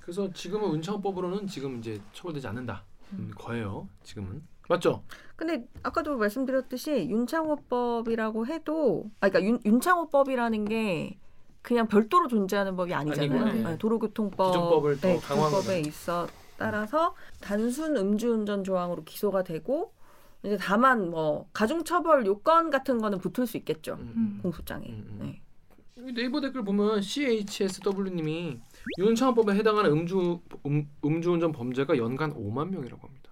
그래서 지금은 은창법으로는 지금 이제 처벌되지 않는다 음, 거예요. 지금은 맞죠? 근데 아까도 말씀드렸듯이 윤창호법이라고 해도 아 그러니까 윤, 윤창호법이라는 게 그냥 별도로 존재하는 법이 아니잖아요. 아니고, 네. 네, 도로교통법 기존법을 더 네, 강화한 거네. 있어 따라서 단순 음주운전 조항으로 기소가 되고 이제 다만 뭐 가중처벌 요건 같은 거는 붙을 수 있겠죠 음, 공소장에. 네. 여기 네이버 댓글 보면 CHSW님이 윤창호법에 해당하는 음주 음, 음주운전 범죄가 연간 5만 명이라고 합니다.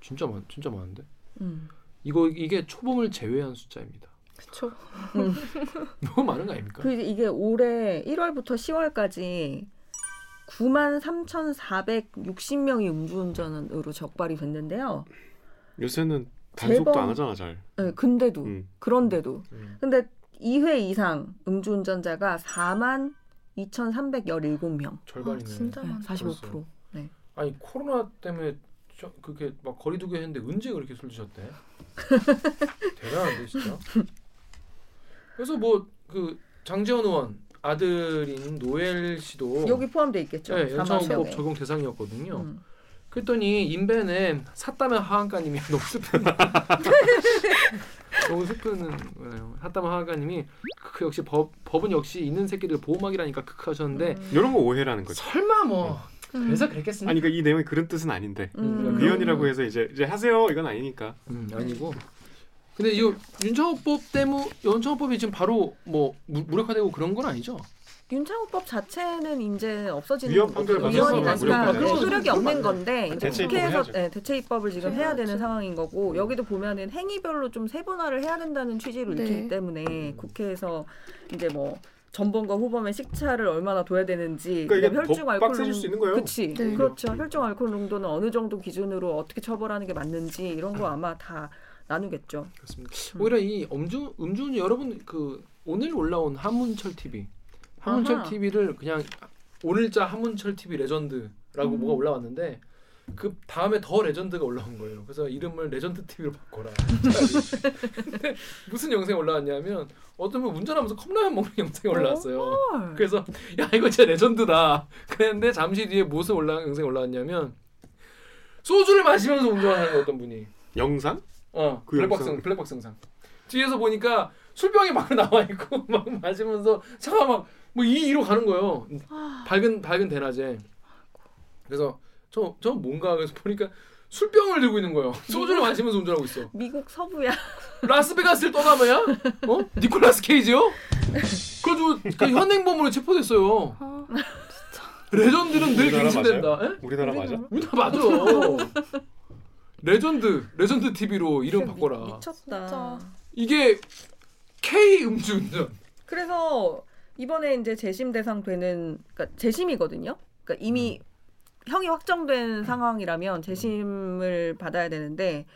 진짜 많 진짜 많은데. 음. 이거 이게 초범을 제외한 숫자입니다. 그렇죠. 너무 많은 거 아닙니까? 그 이게 올해 1월부터 10월까지 9만 3,460명이 음주운전으로 적발이 됐는데요. 요새는 단속도 재범- 안 하잖아 잘. 네, 근데도 음. 그런데도 근데 2회 이상 음주운전자가 4만 2,317명. 절반이네. 아, 진짜 많다. 45%. 네. 아니 코로나 때문에 저, 그렇게 막 거리두기 했는데 언제 그렇게 술 드셨대? 대단한데 진짜. 그래서 뭐 그 장재원 의원 아들인 노엘 씨도 여기 포함돼 있겠죠. 네, 4만 연창호법 명에. 적용 대상이었거든요. 음. 그랬더니 인벤에 샀다면 하한가님이 너무 슬픈 너무 슬픈 거네요. 샀다면 하한가님이 그 역시 법 법은 역시 있는 새끼들 보호막이라니까 크크 하셨는데 음. 이런 거 오해라는 거죠. 설마 뭐 그래서 그랬겠습니까? 아니 그러니까 이 내용이 그런 뜻은 아닌데 음. 위헌이라고 해서 이제 이제 하세요 이건 아니니까. 음, 아니고. 근데 이 윤창호법 때문에 윤창호법이 지금 바로 뭐 무- 무력화되고 그런 건 아니죠? 윤창호법 자체는 이제 없어지는 위헌 판결 위헌이니까 무력화돼요. 그 효력이 없는. 건데 이제 국회에서. 네, 대체 입법을 지금 해야 되는 상황인 거고 여기도 보면은 행위별로 좀 세분화를 해야 된다는 취지로 네. 읽히기 때문에 국회에서 이제 뭐 전범과 후범의 식차를 얼마나 둬야 되는지 그러니까 혈중 법 알코올 빡세질 수 있는 거예요. 그렇지 네. 그렇죠 혈중 알코올 농도는 어느 정도 기준으로 어떻게 처벌하는 게 맞는지 이런 거 아마 다 나누겠죠. 그렇습니다. 오히려 이 음주 음주운전 여러분 그 오늘 올라온 한문철 TV 한문철 아하. TV를 그냥 오늘자 한문철 TV 레전드라고 음. 뭐가 올라왔는데 그 다음에 더 레전드가 올라온 거예요. 그래서 이름을 레전드 TV로 바꿔라. 근데 무슨 영상이 올라왔냐면 어떤 분 운전하면서 컵라면 먹는 영상이 올라왔어요. 그래서 야 이거 진짜 레전드다. 그랬는데 잠시 뒤에 무슨 올라 영상이 올라왔냐면 소주를 마시면서 운전하는 어떤 분이 영상? 어 그 블랙박스 영상? 블랙박스 영상. 뒤에서 보니까 술병이 막 나와 있고 막 마시면서 차가 막뭐 이로 가는 거예요. 밝은 밝은 대낮에. 그래서 저 저 뭔가 그래서 보니까 술병을 들고 있는 거예요. 소주를 마시면서 운전하고 있어. 미국 서부야. 라스베가스를 떠나면야? 어? 니콜라스 케이지요? 그래가지고 그 현행범으로 체포됐어요. 레전드는 늘 우리나라 갱신된다? 에? 우리나라 맞아? 우리나라 맞아 레전드 레전드 TV로 이름 바꿔라 미쳤다. 이게 K 음주운전. 그래서 이번에 이제 재심 대상 되는 그러니까 재심이거든요. 그러니까 이미 형이 확정된 상황이라면 재심을 받아야 되는데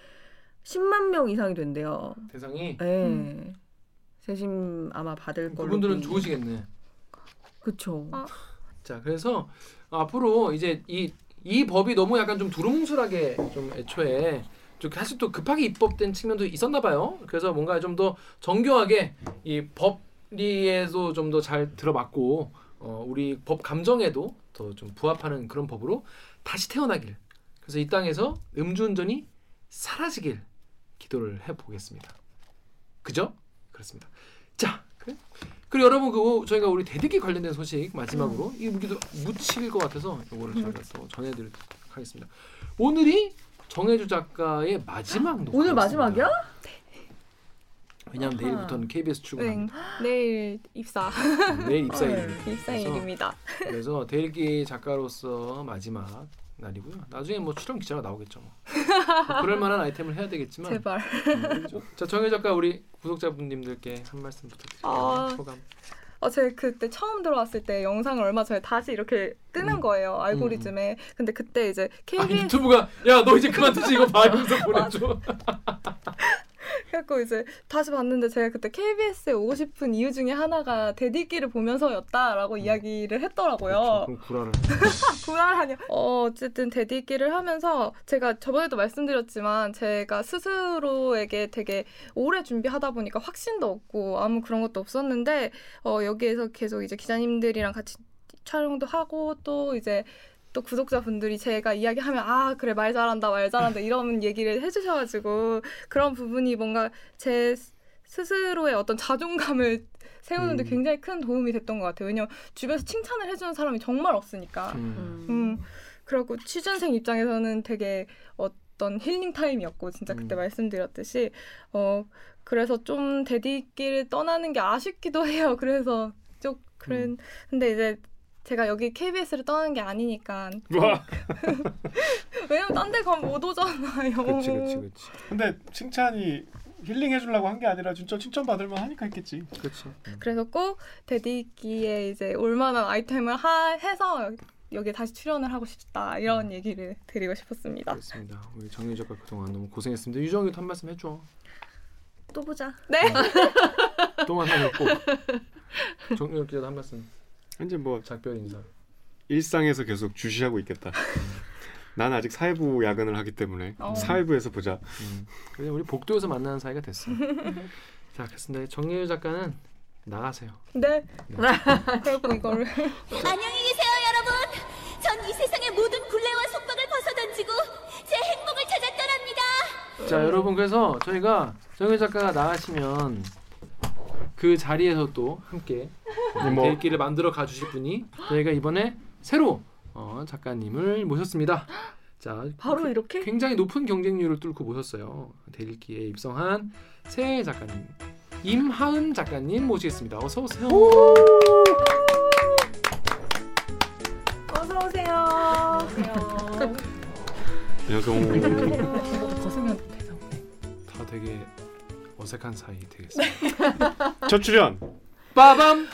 10만 명 이상이 된대요. 대상이. 네. 재심 아마 받을 걸로. 그분들은 보- 좋으시겠네. 그쵸. 자, 그래서 앞으로 이제 이, 이 법이 너무 약간 좀 두루뭉술하게 좀 애초에 좀 사실 또 급하게 입법된 측면도 있었나 봐요. 그래서 뭔가 좀 더 정교하게 이 법리에도 좀 더 잘 들어맞고 어, 우리 법 감정에도 더 좀 부합하는 그런 법으로 다시 태어나길. 그래서 이 땅에서 음주운전이 사라지길 기도를 해보겠습니다. 그죠? 그렇습니다. 자, 그- 그리고 여러분 그 저희가 우리 대드기 관련된 소식 마지막으로 이 무기도 묻힐 것 같아서 이거를 저희가 또 전해드리도록 하겠습니다. 오늘이 정혜주 작가의 마지막 녹화. 오늘 마지막이야? 왜냐면 아하. 내일부터는 KBS 네, 출근합니다. 내일 입사. 내일 입사일입니다. 네, 그래서- 입사일입니다. 그래서 대일기 작가로서 마지막 날이고요. 나중에 뭐 출연 기자가 나오겠죠. 뭐. 뭐 그럴 만한 아이템을 해야 되겠지만. 제발. 음, 자 정혜 작가 우리 구독자분님들께 한 말씀 부탁드립니다. 아, 소감. 어, 제가 그때 처음 들어왔을 때 영상을 얼마 전에 다시 이렇게 뜨는 거예요 알고리즘에. 근데 그때 이제 아, KBS 유튜브가 야 너 이제 그만 두지 이거 봐 이러면서 보내줘. 그래갖고 이제 다시 봤는데 제가 그때 KBS에 오고 싶은 이유 중에 하나가 대디기를 보면서였다라고 이야기를 했더라고요. 그럼 구라를. 불안하냐. 어, 어쨌든 대디기를 하면서 제가 저번에도 말씀드렸지만 제가 스스로에게 되게 오래 준비하다 보니까 확신도 없고 아무 그런 것도 없었는데 어, 여기에서 계속 이제 기자님들이랑 같이 촬영도 하고 또 이제 또 구독자분들이 제가 이야기하면 아 그래 말 잘한다 말 잘한다 이런 얘기를 해주셔가지고 그런 부분이 뭔가 제 스- 스스로의 어떤 자존감을 세우는데 음. 굉장히 큰 도움이 됐던 것 같아요. 왜냐면 주변에서 칭찬을 해주는 사람이 정말 없으니까. 음. 음. 그리고 취준생 입장에서는 되게 어떤 힐링 타임이었고 진짜 그때 음. 말씀드렸듯이 어 그래서 좀 대디길 떠나는 게 아쉽기도 해요. 그래서 좀 그런 음. 근데 이제 제가 여기 KBS를 떠나는 게 아니니까 와. 왜냐면 딴 데 가면 못 오잖아요. 그치 그치 그치. 근데 칭찬이 힐링 해주려고 한 게 아니라 진짜 칭찬 받을 만 하니까 했겠지. 그렇지. 그래서 꼭 데디기에 이제 올만한 아이템을 하, 해서 여기 다시 출연을 하고 싶다 이런 얘기를 드리고 싶었습니다. 그렇습니다. 우리 정유 작가 그동안 너무 고생했습니다. 유정이도 한 말씀 해줘. 또 보자. 네. 또 만나면 꼭. 정유 기자도 한 말씀. 이제 뭐 작별 인사. 일상에서 계속 주시하고 있겠다. 난 아직 사회부 야근을 하기 때문에 어. 사회부에서 보자. 음. 그냥 우리 복도에서 만나는 사이가 됐어. 자, 그렇습니다. 정유 작가는 나가세요. 네. 그리고 이거를 안녕히 계세요, 여러분. 전 이 세상의 모든 굴레와 속박을 벗어던지고 제 행복을 찾아 떠납니다. 자, 여러분 그래서 저희가 정유 작가가 나가시면 그 자리에서 또 함께 뭐- 대기를 만들어 가주실 분이 저희가 이번에 새로 어, 작가님을 모셨습니다. 자, 바로 그- 이렇게? 굉장히 높은 경쟁률을 뚫고 모셨어요. 대일기에 입성한 새 작가님 임하은 작가님 모시겠습니다. 어서 오세요. 어서 오세요. 안녕하세요. 벗으면 돼서. 다 되게 어색한 사이 되겠습니다. 첫 출연. 빠밤.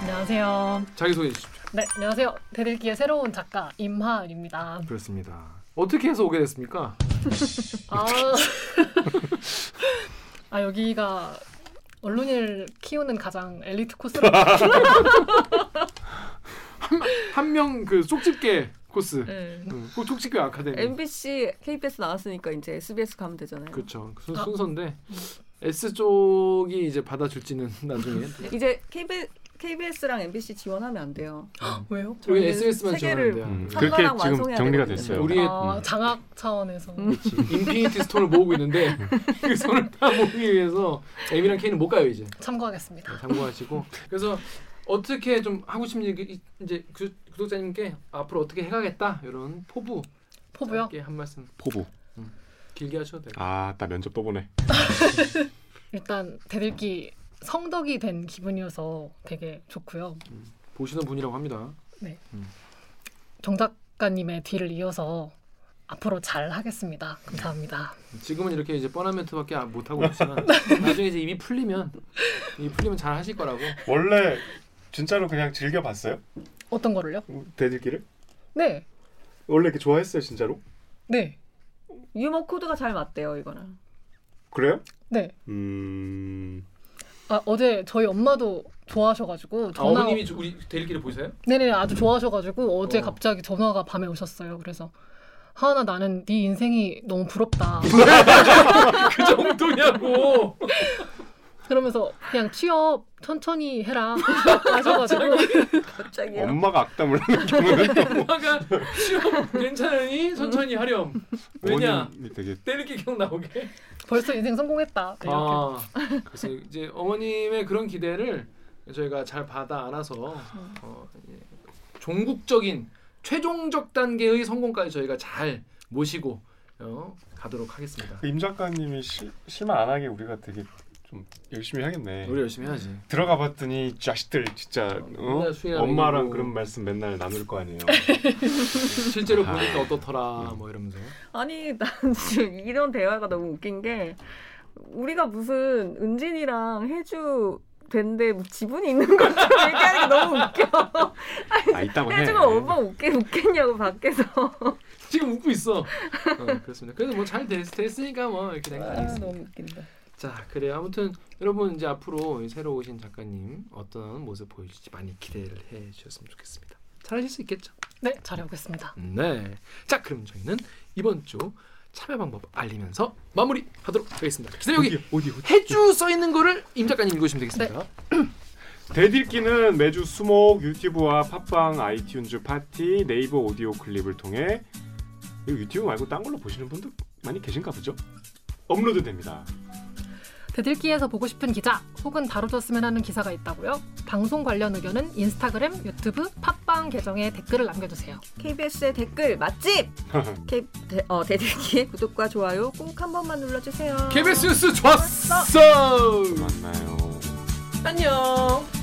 안녕하세요. 자기 소개해 주십시오. 네, 안녕하세요. 대들기의 새로운 작가 임하은입니다. 그렇습니다. 어떻게 해서 오게 됐습니까? 아, 아 여기가 언론인을 키우는 가장 엘리트 코스라. 한명그 쏙집게 코스. 네. 응, 꼭 쏙집게 아카데미. MBC, KBS 나왔으니까 이제 SBS 가면 되잖아요. 그렇죠. 순, 아. 순서인데 S 쪽이 이제 받아줄지는 나중에. 이제 KBS, KBS랑 MBC 지원하면 안 돼요. 왜요? 저희 SBS만 세 개를 지원한대요. 음, 그렇게 지금 정리가 되거든요. 됐어요. 우리의 아, 장학 차원에서. 그렇지. 인피니티 스톤을 모으고 있는데 그 스톤을 다 모으기 위해서 M이랑 K는 못 가요 이제. 참고하겠습니다. 네, 참고하시고 그래서 어떻게 좀 하고 싶은 얘기 이제 구, 구독자님께 앞으로 어떻게 해가겠다 이런 포부 포부요? 한 말씀 포부. 음, 길게 하셔도 돼요. 아, 나 면접 또 보네. 일단 대들기 성덕이 된 기분이어서 되게 좋고요. 보시는 분이라고 합니다. 네. 음. 정 작가님의 뒤를 이어서 앞으로 잘 하겠습니다. 감사합니다. 지금은 이렇게 이제 뻔한 멘트밖에 안- 못 하고 있지만 나중에 이제 입이 풀리면 입이 풀리면 잘 하실 거라고. 원래 진짜로 그냥 즐겨 봤어요? 어떤 거를요? 대들기를? 네, 원래 이렇게 좋아했어요, 진짜로? 네, 유머 코드가 잘 맞대요, 이거는. 그래요? 네. 음. 아, 어제 저희 엄마도 좋아하셔가지고 아, 전화. 어머님이 저- 우리 대리기를 보세요? 네네 아주 좋아하셔가지고 어제 어. 갑자기 전화가 밤에 오셨어요. 그래서 하나 나는 네 인생이 너무 부럽다. 그 정도냐고. 그러면서 그냥 취업 천천히 해라 하셔가지고 갑자기요? 엄마가 악담을 하는 경우는 또 엄마가 취업 괜찮으니 천천히 하렴. 왜냐? 되게 때리기 경 나오게. 벌써 인생 성공했다. 네, 이렇게. 아, 그래서 이제 어머님의 그런 기대를 저희가 잘 받아 안아서 어, 예, 종국적인 최종적 단계의 성공까지 저희가 잘 모시고 어, 가도록 하겠습니다. 임 작가님이 시, 실망 안 하게 우리가 되게 좀 열심히 하겠네. 우리 열심히 해야지. 들어가 봤더니 자식들 진짜 어? 수위나 엄마랑. 그런 말씀 맨날 나눌 거 아니에요. 실제로 아. 보니까 어떻더라 뭐 이러면서. 아니 난 지금 이런 대화가 너무 웃긴 게 우리가 무슨 은진이랑 해주 된데 뭐 지분이 있는 것처럼 얘기하는 게 너무 웃겨. 아 이따고 해. 해주가 얼마나 웃겠, 웃겠냐고 밖에서. 지금 웃고 있어. 어, 그렇습니다. 그래도 뭐잘 됐으니까 뭐 이렇게 된거 아니겠습니까? 너무 웃긴다. 자 그래요. 아무튼 여러분 이제 앞으로 이 새로 오신 작가님 어떤 모습 보여줄지 많이 기대를 해 주셨으면 좋겠습니다. 잘하실 수 있겠죠? 네, 잘해보겠습니다. 네. 자 그럼 저희는 이번 주 참여 방법 알리면서 마무리하도록 하겠습니다. 기다려 여기 어디 해주 써 있는 거를 임 작가님 읽으시면 되겠습니다. 대들기는 매주 수목 유튜브와 팟빵, 아이튠즈 파티, 네이버 오디오 클립을 통해 이 유튜브 말고 딴 걸로 보시는 분들 많이 계신가 보죠? 업로드 됩니다. 대들기에서 보고 싶은 기자 혹은 다뤄줬으면 하는 기사가 있다고요? 방송 관련 의견은 인스타그램, 유튜브, 팟빵 계정에 댓글을 남겨주세요. KBS의 댓글 맛집. K, 대, 어, 대들기의 구독과 좋아요 꼭 한 번만 눌러주세요. KBS 뉴스 좋았어. 만나요. 안녕.